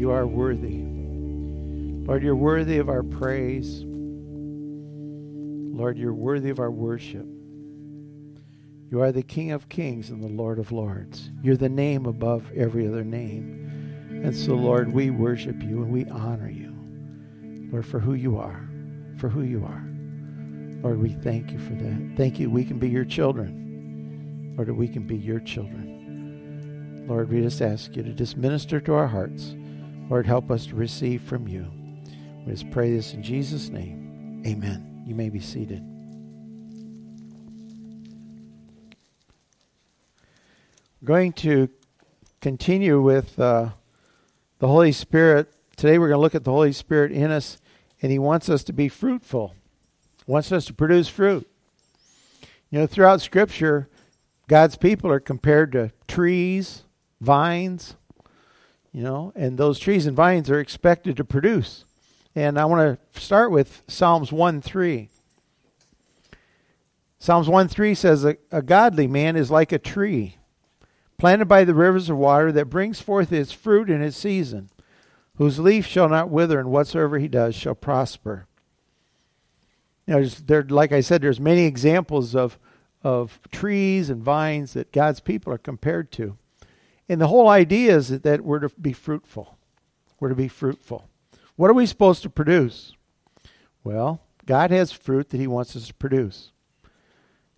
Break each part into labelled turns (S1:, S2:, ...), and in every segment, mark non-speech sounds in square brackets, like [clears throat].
S1: you are worthy. Lord, you're worthy of our praise. Lord, you're worthy of our worship. You are the King of kings and the Lord of lords. You're the name above every other name. And so, Lord, we worship you and we honor you, Lord, for who you are, for who you are. Lord, we thank you for that. Thank you, we can be your children. Lord, we can be your children. Lord, we just ask you to just minister to our hearts. Lord, help us to receive from you. We just pray this in Jesus' name. Amen. You may be seated. We're going to continue with uh, the Holy Spirit. Today we're going to look at the Holy Spirit in us, and He wants us to be fruitful, wants us to produce fruit. You know, throughout Scripture, God's people are compared to trees, vines, you know, and those trees and vines are expected to produce. And I want to start with Psalms 1 3. Psalms 1 3 says, a, a godly man is like a tree planted by the rivers of water that brings forth its fruit in its season, whose leaf shall not wither, and whatsoever he does shall prosper. You know, there, like I said, there's many examples of, of trees and vines that God's people are compared to. And the whole idea is that, that we're to be fruitful. We're to be fruitful. What are we supposed to produce? Well, God has fruit that He wants us to produce.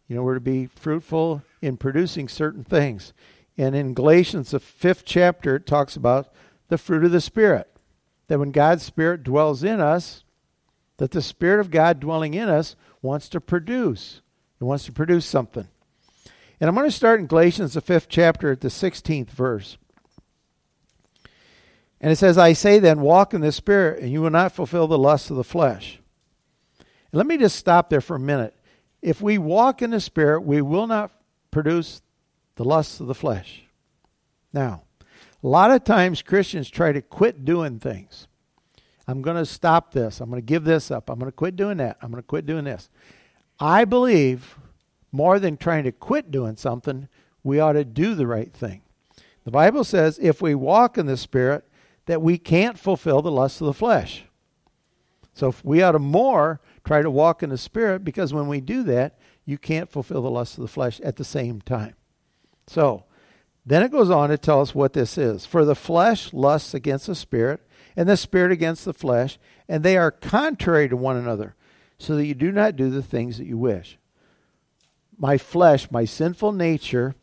S1: You know, we're to be fruitful in producing certain things. And in Galatians, the fifth chapter, it talks about the fruit of the Spirit. That when God's Spirit dwells in us, that the Spirit of God dwelling in us wants to produce. It wants to produce something. And I'm going to start in Galatians, the fifth chapter, at the 16th verse. And it says, I say then, walk in the Spirit, and you will not fulfill the lusts of the flesh. And let me just stop there for a minute. If we walk in the Spirit, we will not produce the lusts of the flesh. Now, a lot of times Christians try to quit doing things. I'm going to stop this. I'm going to give this up. I'm going to quit doing that. I'm going to quit doing this. I believe more than trying to quit doing something, we ought to do the right thing. The Bible says if we walk in the Spirit, that we can't fulfill the lusts of the flesh. So we ought to more try to walk in the Spirit because when we do that, you can't fulfill the lusts of the flesh at the same time. So then it goes on to tell us what this is. For the flesh lusts against the Spirit, and the Spirit against the flesh, and they are contrary to one another, so that you do not do the things that you wish. My flesh, my sinful nature,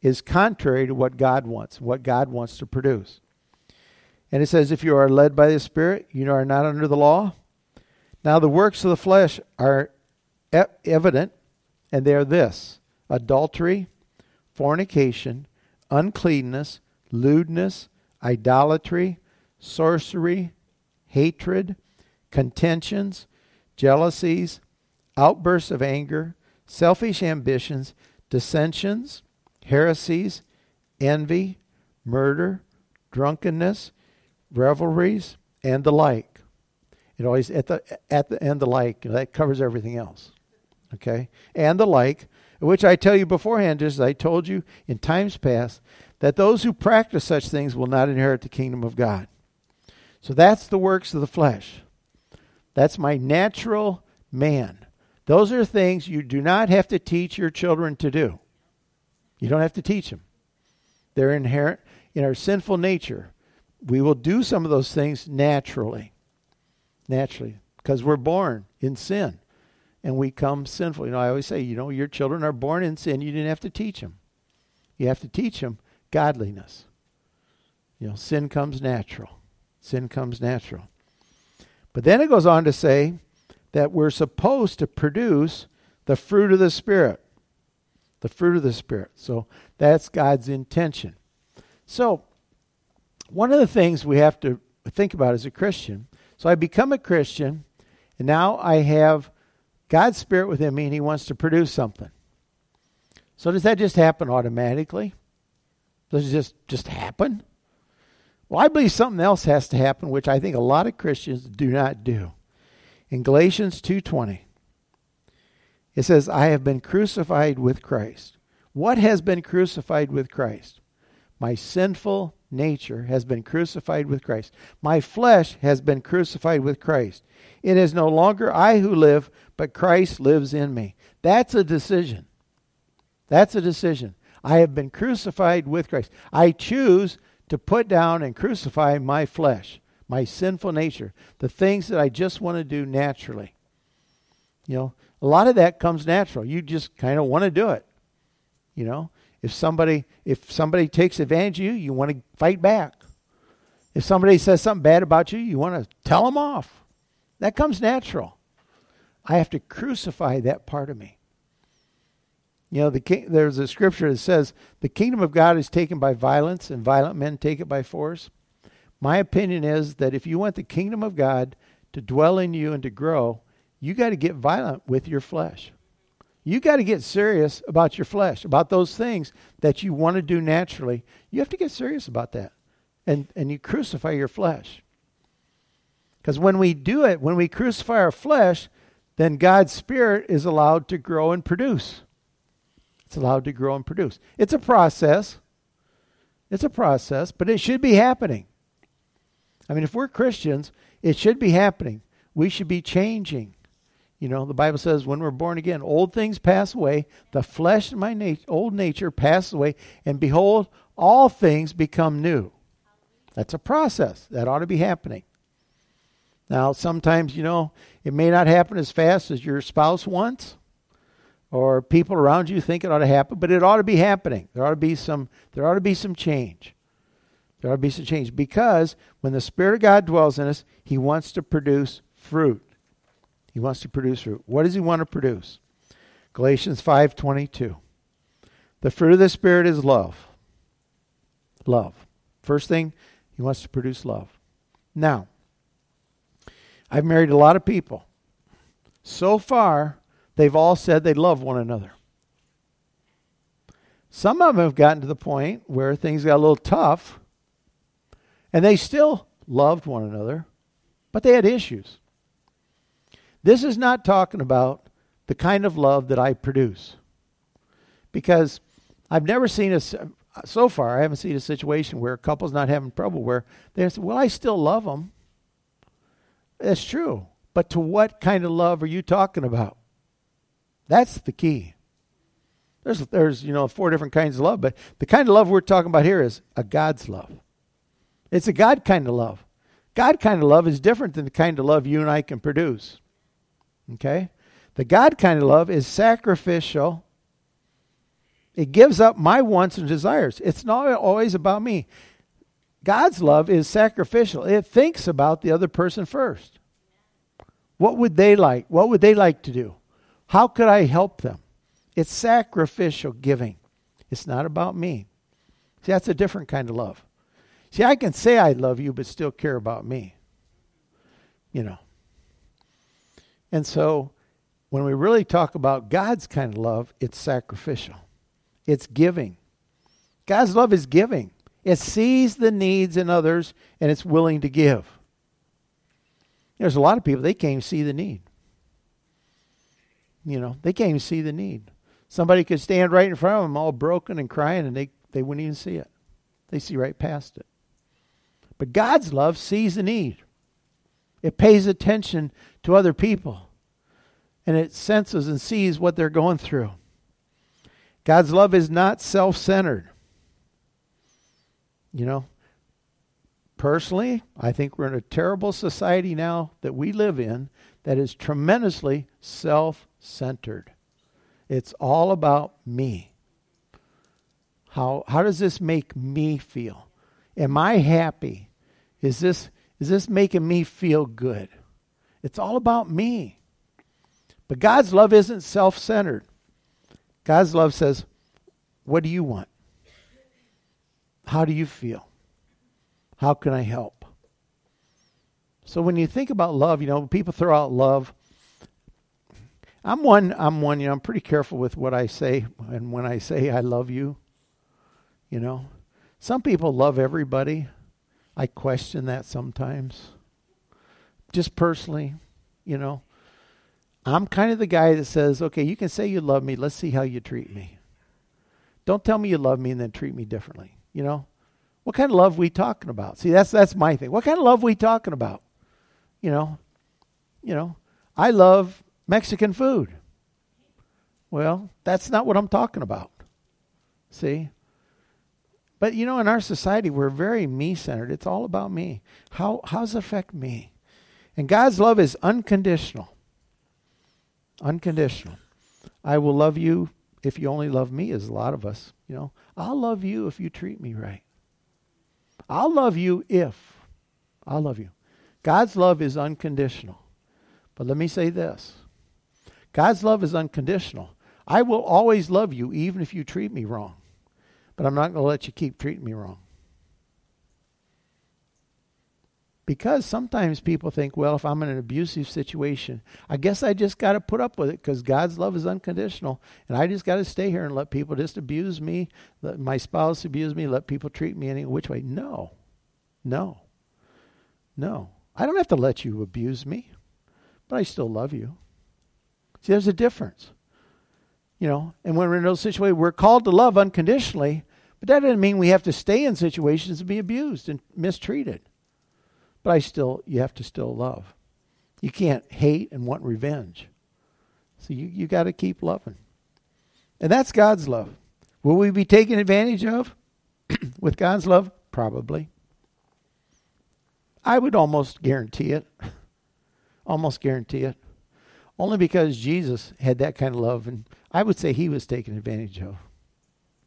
S1: is contrary to what God wants, what God wants to produce. And it says, If you are led by the Spirit, you are not under the law. Now, the works of the flesh are evident, and they are this adultery, fornication, uncleanness, lewdness, idolatry, sorcery, hatred, contentions, jealousies, outbursts of anger, selfish ambitions, dissensions, heresies, envy, murder, drunkenness revelries, and the like. It always at the at the end the like that covers everything else. Okay, and the like, which I tell you beforehand, just as I told you in times past, that those who practice such things will not inherit the kingdom of God. So that's the works of the flesh. That's my natural man. Those are things you do not have to teach your children to do. You don't have to teach them. They're inherent in our sinful nature we will do some of those things naturally. Naturally. Because we're born in sin and we come sinful. You know, I always say, you know, your children are born in sin. You didn't have to teach them. You have to teach them godliness. You know, sin comes natural. Sin comes natural. But then it goes on to say that we're supposed to produce the fruit of the Spirit. The fruit of the Spirit. So that's God's intention. So one of the things we have to think about as a Christian so I become a Christian, and now I have God's Spirit within me, and He wants to produce something. So does that just happen automatically? Does it just, just happen? Well, I believe something else has to happen, which I think a lot of Christians do not do. In Galatians 2:20, it says, "I have been crucified with Christ." What has been crucified with Christ? My sinful nature has been crucified with Christ. My flesh has been crucified with Christ. It is no longer I who live, but Christ lives in me. That's a decision. That's a decision. I have been crucified with Christ. I choose to put down and crucify my flesh, my sinful nature, the things that I just want to do naturally. You know, a lot of that comes natural. You just kind of want to do it. You know, if somebody if somebody takes advantage of you, you want to fight back. If somebody says something bad about you, you want to tell them off. That comes natural. I have to crucify that part of me. You know, the king, there's a scripture that says the kingdom of God is taken by violence, and violent men take it by force. My opinion is that if you want the kingdom of God to dwell in you and to grow, you got to get violent with your flesh. You got to get serious about your flesh, about those things that you want to do naturally. You have to get serious about that. And, and you crucify your flesh. Because when we do it, when we crucify our flesh, then God's Spirit is allowed to grow and produce. It's allowed to grow and produce. It's a process. It's a process, but it should be happening. I mean, if we're Christians, it should be happening. We should be changing. You know, the Bible says when we're born again, old things pass away, the flesh and my nat- old nature pass away, and behold, all things become new. That's a process that ought to be happening. Now, sometimes, you know, it may not happen as fast as your spouse wants or people around you think it ought to happen, but it ought to be happening. There ought to be some there ought to be some change. There ought to be some change because when the Spirit of God dwells in us, He wants to produce fruit. He wants to produce fruit. What does he want to produce? Galatians 5:22. The fruit of the spirit is love. Love. First thing, he wants to produce love. Now, I've married a lot of people. So far, they've all said they love one another. Some of them have gotten to the point where things got a little tough, and they still loved one another, but they had issues. This is not talking about the kind of love that I produce. Because I've never seen a, so far, I haven't seen a situation where a couple's not having trouble where they say, well, I still love them. That's true. But to what kind of love are you talking about? That's the key. There's, there's, you know, four different kinds of love, but the kind of love we're talking about here is a God's love. It's a God kind of love. God kind of love is different than the kind of love you and I can produce. Okay? The God kind of love is sacrificial. It gives up my wants and desires. It's not always about me. God's love is sacrificial. It thinks about the other person first. What would they like? What would they like to do? How could I help them? It's sacrificial giving. It's not about me. See, that's a different kind of love. See, I can say I love you, but still care about me. You know. And so when we really talk about God's kind of love, it's sacrificial, it's giving. God's love is giving, it sees the needs in others and it's willing to give. There's a lot of people, they can't even see the need. You know, they can't even see the need. Somebody could stand right in front of them, all broken and crying, and they, they wouldn't even see it. They see right past it. But God's love sees the need. It pays attention to other people and it senses and sees what they're going through. God's love is not self centered. You know, personally, I think we're in a terrible society now that we live in that is tremendously self centered. It's all about me. How, how does this make me feel? Am I happy? Is this, is this making me feel good? It's all about me. But God's love isn't self centered. God's love says, What do you want? How do you feel? How can I help? So when you think about love, you know, people throw out love. I'm one I'm one, you know, I'm pretty careful with what I say and when I say I love you. You know. Some people love everybody. I question that sometimes just personally, you know. I'm kind of the guy that says, okay, you can say you love me. Let's see how you treat me. Don't tell me you love me and then treat me differently. You know, What kind of love we talking about? See, that's that's my thing. What kind of love we talking about? You know, you know, I love Mexican food. Well, that's not what I'm talking about. See? But you know, in our society, we're very me centered. It's all about me. How, how's it affect me? And God's love is unconditional. Unconditional. I will love you if you only love me, as a lot of us. You know, I'll love you if you treat me right. I'll love you if. I'll love you. God's love is unconditional. But let me say this God's love is unconditional. I will always love you even if you treat me wrong. But I'm not going to let you keep treating me wrong. Because sometimes people think, well, if I'm in an abusive situation, I guess I just got to put up with it because God's love is unconditional. And I just got to stay here and let people just abuse me, let my spouse abuse me, let people treat me any which way. No. No. No. I don't have to let you abuse me, but I still love you. See, there's a difference. You know, and when we're in those situations, we're called to love unconditionally, but that doesn't mean we have to stay in situations and be abused and mistreated. But I still, you have to still love. You can't hate and want revenge. So you, you got to keep loving. And that's God's love. Will we be taken advantage of [clears throat] with God's love? Probably. I would almost guarantee it. [laughs] almost guarantee it. Only because Jesus had that kind of love, and I would say he was taken advantage of,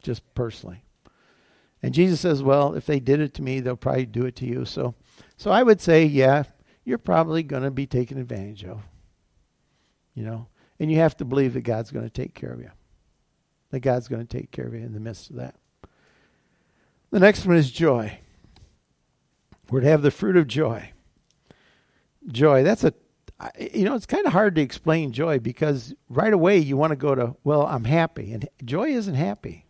S1: just personally. And Jesus says, Well, if they did it to me, they'll probably do it to you. So so I would say, yeah, you're probably going to be taken advantage of. You know, and you have to believe that God's going to take care of you. That God's going to take care of you in the midst of that. The next one is joy. We're to have the fruit of joy. Joy, that's a, you know, it's kind of hard to explain joy because right away you want to go to, well, I'm happy. And joy isn't happy.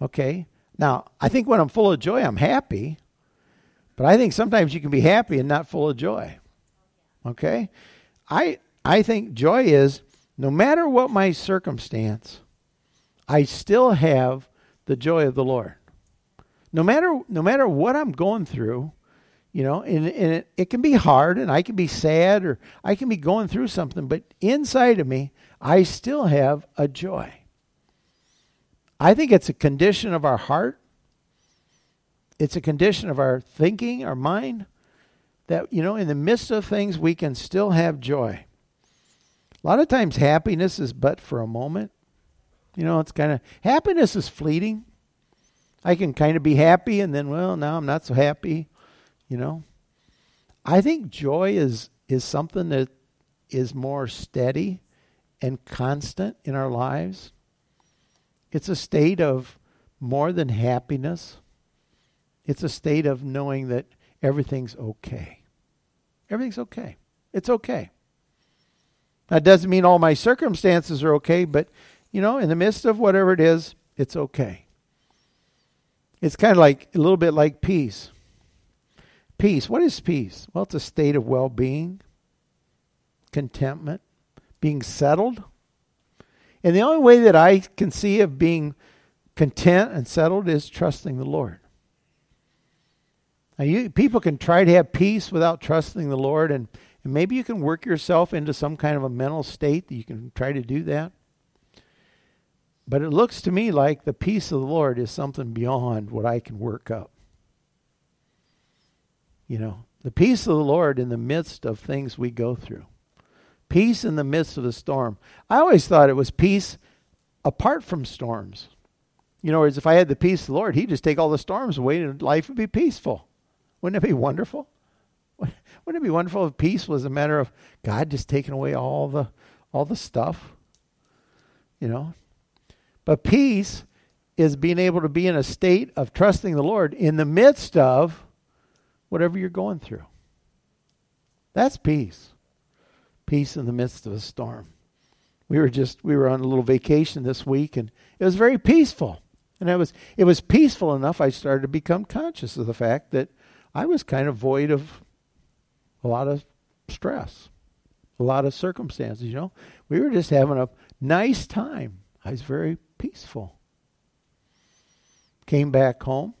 S1: Okay? Now, I think when I'm full of joy, I'm happy. But I think sometimes you can be happy and not full of joy. Okay? I I think joy is no matter what my circumstance, I still have the joy of the Lord. No matter no matter what I'm going through, you know, and, and it, it can be hard and I can be sad or I can be going through something, but inside of me, I still have a joy. I think it's a condition of our heart it's a condition of our thinking, our mind, that, you know, in the midst of things, we can still have joy. A lot of times, happiness is but for a moment. You know, it's kind of, happiness is fleeting. I can kind of be happy and then, well, now I'm not so happy, you know. I think joy is is something that is more steady and constant in our lives. It's a state of more than happiness. It's a state of knowing that everything's okay. Everything's okay. It's okay. That doesn't mean all my circumstances are okay, but, you know, in the midst of whatever it is, it's okay. It's kind of like a little bit like peace. Peace. What is peace? Well, it's a state of well being, contentment, being settled. And the only way that I can see of being content and settled is trusting the Lord. Now, you, people can try to have peace without trusting the Lord, and, and maybe you can work yourself into some kind of a mental state that you can try to do that. But it looks to me like the peace of the Lord is something beyond what I can work up. You know, the peace of the Lord in the midst of things we go through. Peace in the midst of the storm. I always thought it was peace apart from storms. You know, as if I had the peace of the Lord, He'd just take all the storms away and life would be peaceful. Wouldn't it be wonderful? [laughs] Wouldn't it be wonderful if peace was a matter of God just taking away all the all the stuff? You know? But peace is being able to be in a state of trusting the Lord in the midst of whatever you're going through. That's peace. Peace in the midst of a storm. We were just we were on a little vacation this week and it was very peaceful. And it was it was peaceful enough I started to become conscious of the fact that I was kind of void of a lot of stress, a lot of circumstances, you know. We were just having a nice time. I was very peaceful. Came back home.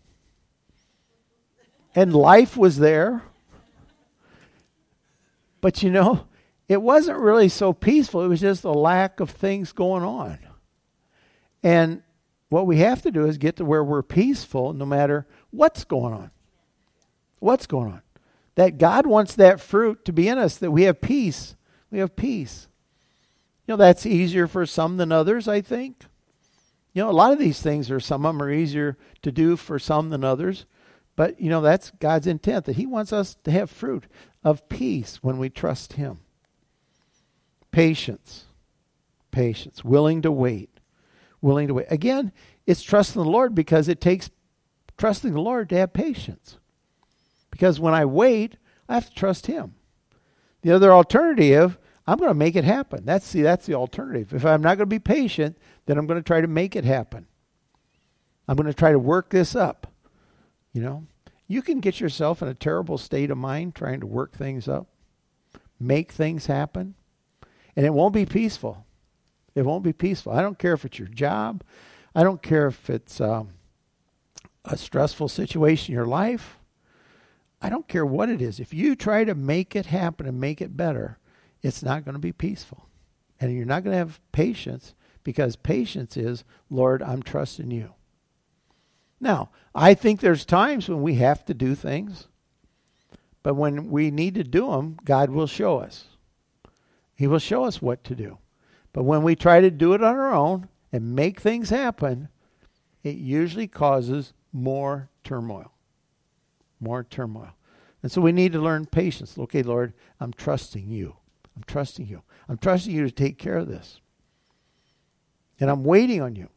S1: And life was there. But you know, it wasn't really so peaceful. It was just a lack of things going on. And what we have to do is get to where we're peaceful no matter what's going on. What's going on? That God wants that fruit to be in us, that we have peace. We have peace. You know, that's easier for some than others, I think. You know, a lot of these things are, some of them are easier to do for some than others. But, you know, that's God's intent, that He wants us to have fruit of peace when we trust Him. Patience. Patience. Willing to wait. Willing to wait. Again, it's trusting the Lord because it takes trusting the Lord to have patience. Because when I wait, I have to trust Him. The other alternative, I'm going to make it happen. That's see, that's the alternative. If I'm not going to be patient, then I'm going to try to make it happen. I'm going to try to work this up. You know, you can get yourself in a terrible state of mind trying to work things up, make things happen, and it won't be peaceful. It won't be peaceful. I don't care if it's your job. I don't care if it's um, a stressful situation in your life. I don't care what it is. If you try to make it happen and make it better, it's not going to be peaceful. And you're not going to have patience because patience is, Lord, I'm trusting you. Now, I think there's times when we have to do things, but when we need to do them, God will show us. He will show us what to do. But when we try to do it on our own and make things happen, it usually causes more turmoil. More turmoil. And so we need to learn patience. Okay, Lord, I'm trusting you. I'm trusting you. I'm trusting you to take care of this. And I'm waiting on you.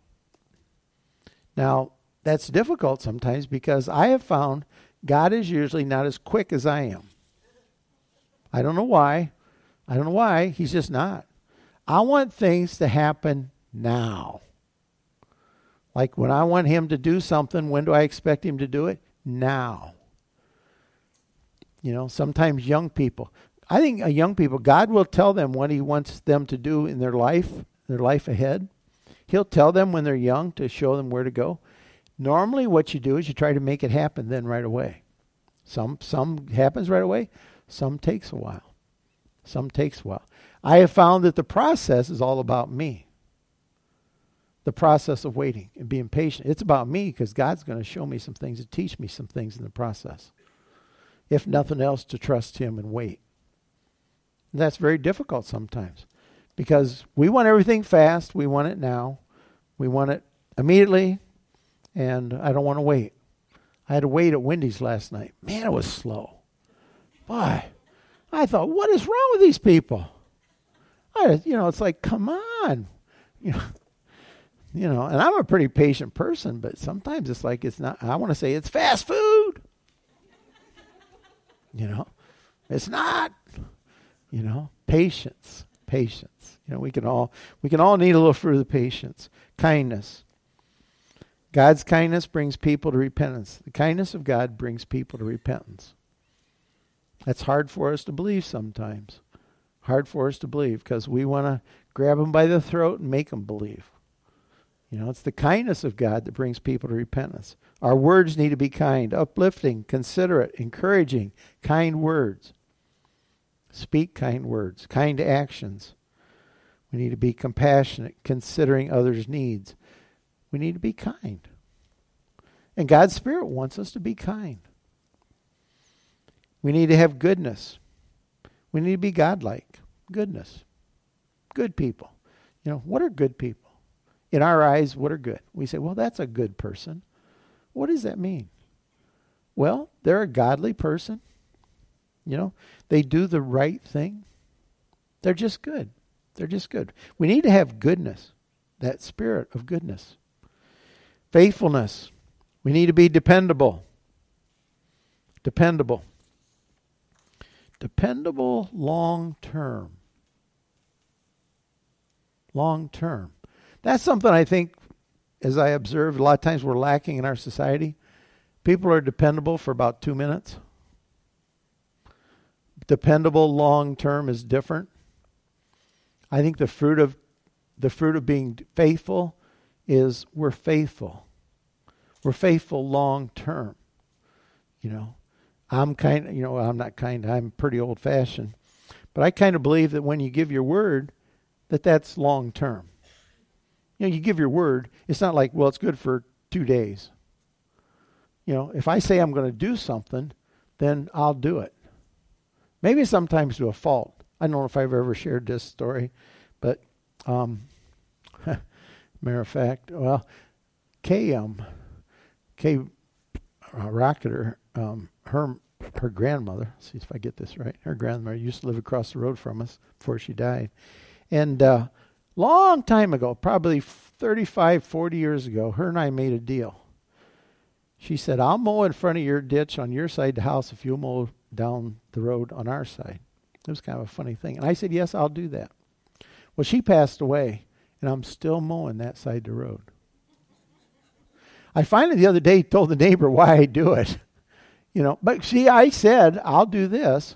S1: Now, that's difficult sometimes because I have found God is usually not as quick as I am. I don't know why. I don't know why. He's just not. I want things to happen now. Like when I want him to do something, when do I expect him to do it? Now. You know, sometimes young people, I think young people, God will tell them what he wants them to do in their life, their life ahead. He'll tell them when they're young to show them where to go. Normally, what you do is you try to make it happen then right away. Some some happens right away. Some takes a while. Some takes a while. I have found that the process is all about me. The process of waiting and being patient. It's about me because God's going to show me some things and teach me some things in the process. If nothing else, to trust Him and wait. And that's very difficult sometimes because we want everything fast. We want it now. We want it immediately and I don't want to wait. I had to wait at Wendy's last night. Man, it was slow. Boy, I thought, what is wrong with these people? I, you know, it's like, come on, you [laughs] know, you know. And I'm a pretty patient person, but sometimes it's like it's not. I want to say it's fast food. [laughs] You know, it's not. You know, patience, patience. You know, we can all we can all need a little further patience, kindness, God's kindness brings people to repentance. The kindness of God brings people to repentance. That's hard for us to believe sometimes. Hard for us to believe because we want to grab them by the throat and make them believe. You know, it's the kindness of God that brings people to repentance. Our words need to be kind, uplifting, considerate, encouraging, kind words. Speak kind words, kind actions. We need to be compassionate, considering others' needs. We need to be kind. And God's Spirit wants us to be kind. We need to have goodness. We need to be godlike. Goodness. Good people. You know, what are good people? In our eyes, what are good? We say, well, that's a good person. What does that mean? Well, they're a godly person. You know, they do the right thing. They're just good. They're just good. We need to have goodness, that spirit of goodness. Faithfulness. We need to be dependable. Dependable. Dependable long term. Long term. That's something I think, as I observed, a lot of times we're lacking in our society. People are dependable for about two minutes. Dependable long term is different. I think the fruit of the fruit of being faithful is we're faithful. We're faithful long term. You know, I'm kind of, you know, I'm not kind, I'm pretty old fashioned. But I kind of believe that when you give your word, that that's long term. You know, you give your word, it's not like, well, it's good for two days. You know, if I say I'm going to do something, then I'll do it. Maybe sometimes to a fault. I don't know if I've ever shared this story, but um, [laughs] matter of fact, well, Kay, um, Kay uh, Rocketer, um, her her grandmother. See if I get this right. Her grandmother used to live across the road from us before she died, and uh, long time ago, probably 35, 40 years ago, her and I made a deal. She said, "I'll mow in front of your ditch on your side of the house if you mow down the road on our side." It was kind of a funny thing, and I said, "Yes, I'll do that." Well, she passed away, and I'm still mowing that side of the road. I finally the other day told the neighbor why I do it. You know, but see, I said I'll do this,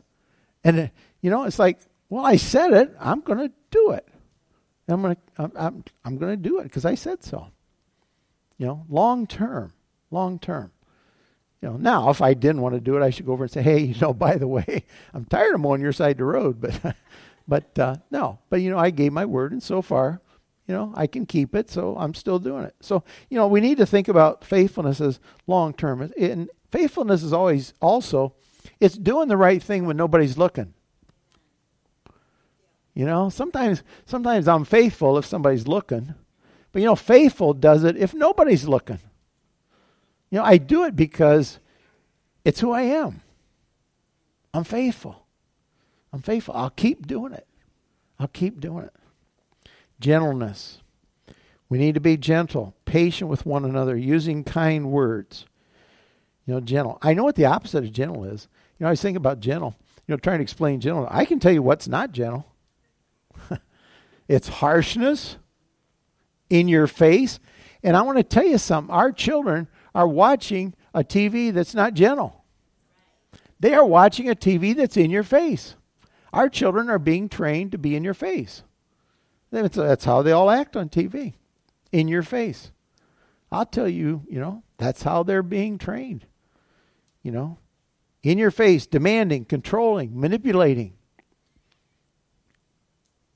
S1: and uh, you know, it's like, well, I said it. I'm going to do it. I'm going to I'm I'm, I'm going to do it because I said so. You know, long term, long term. You know, now if I didn't want to do it, I should go over and say, hey, you know, [laughs] by the way, I'm tired of mowing your side of the road, but [laughs] but uh, no, but you know, I gave my word, and so far, you know, I can keep it, so I'm still doing it. So you know, we need to think about faithfulness as long term, and Faithfulness is always also it's doing the right thing when nobody's looking. You know, sometimes sometimes I'm faithful if somebody's looking. But you know, faithful does it if nobody's looking. You know, I do it because it's who I am. I'm faithful. I'm faithful. I'll keep doing it. I'll keep doing it. Gentleness. We need to be gentle, patient with one another, using kind words. You know, gentle. I know what the opposite of gentle is. You know, I was thinking about gentle. You know, trying to explain gentle. I can tell you what's not gentle. [laughs] it's harshness in your face. And I want to tell you something. Our children are watching a TV that's not gentle. They are watching a TV that's in your face. Our children are being trained to be in your face. That's, how they all act on TV, in your face. I'll tell you, you know, that's how they're being trained you know, in your face, demanding, controlling, manipulating.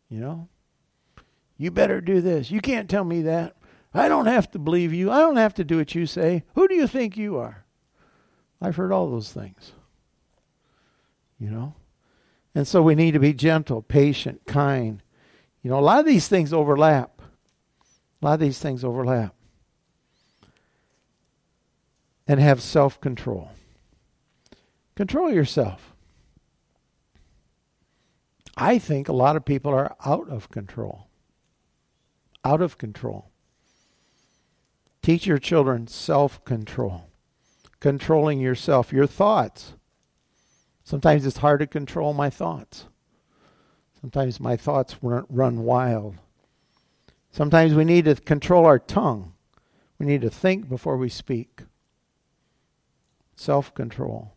S1: You know, you better do this. You can't tell me that. I don't have to believe you. I don't have to do what you say. Who do you think you are? I've heard all those things. You know? And so we need to be gentle, patient, kind. You know, a lot of these things overlap. A lot of these things overlap. And have self control. Control yourself. I think a lot of people are out of control. Out of control. Teach your children self control, controlling yourself, your thoughts. Sometimes it's hard to control my thoughts. Sometimes my thoughts run wild. Sometimes we need to control our tongue. We need to think before we speak. Self control.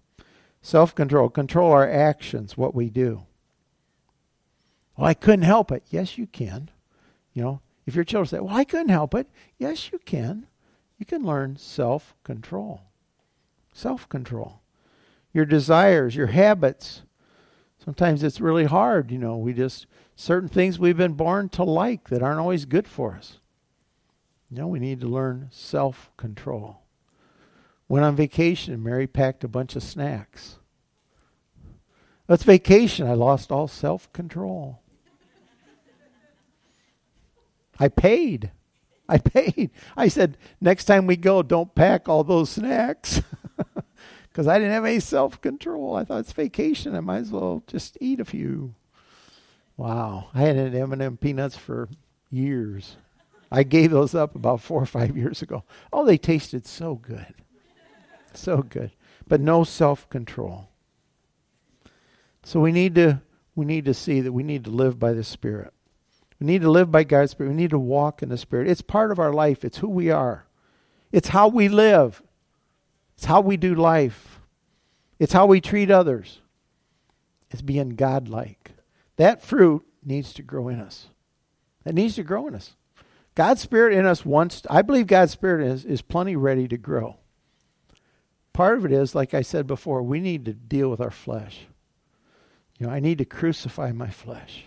S1: Self control. Control our actions, what we do. Well, I couldn't help it. Yes, you can. You know, if your children say, Well, I couldn't help it. Yes, you can. You can learn self control. Self control. Your desires, your habits. Sometimes it's really hard. You know, we just, certain things we've been born to like that aren't always good for us. You know, we need to learn self control. Went on vacation. Mary packed a bunch of snacks. That's vacation. I lost all self control. I paid. I [laughs] paid. I said, next time we go, don't pack all those snacks. [laughs] Because I didn't have any self control. I thought it's vacation. I might as well just eat a few. Wow. I had an M&M peanuts for years. I gave those up about four or five years ago. Oh, they tasted so good. So good. But no self control. So we need to we need to see that we need to live by the Spirit. We need to live by God's Spirit. We need to walk in the Spirit. It's part of our life. It's who we are. It's how we live. It's how we do life. It's how we treat others. It's being godlike. That fruit needs to grow in us. It needs to grow in us. God's Spirit in us wants, I believe God's Spirit is, is plenty ready to grow. part of it is, like I said before, we need to deal with our flesh. You know, I need to crucify my flesh.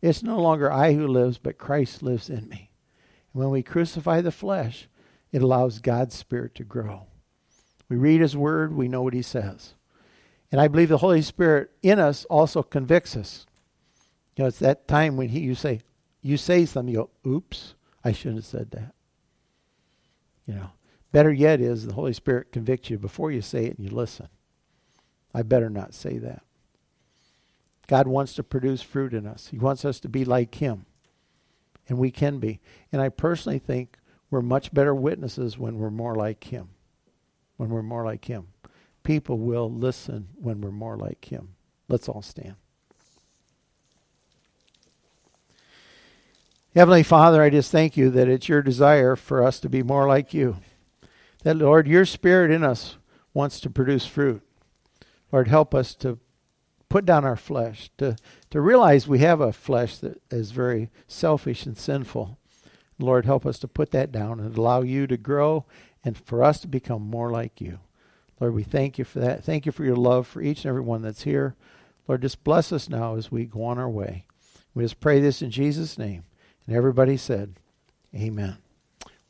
S1: It's no longer I who lives, but Christ lives in me. And when we crucify the flesh, it allows God's Spirit to grow. We read His Word, we know what He says. And I believe the Holy Spirit in us also convicts us. You know, it's that time when he, you say, you say something, you go, oops, I shouldn't have said that. You know, better yet is the Holy Spirit convicts you before you say it and you listen. I better not say that. God wants to produce fruit in us. He wants us to be like Him. And we can be. And I personally think we're much better witnesses when we're more like Him. When we're more like Him. People will listen when we're more like Him. Let's all stand. Heavenly Father, I just thank you that it's your desire for us to be more like you. That, Lord, your spirit in us wants to produce fruit. Lord, help us to put down our flesh, to, to realize we have a flesh that is very selfish and sinful. Lord, help us to put that down and allow you to grow and for us to become more like you. Lord, we thank you for that. Thank you for your love for each and every one that's here. Lord, just bless us now as we go on our way. We just pray this in Jesus' name. And everybody said, Amen.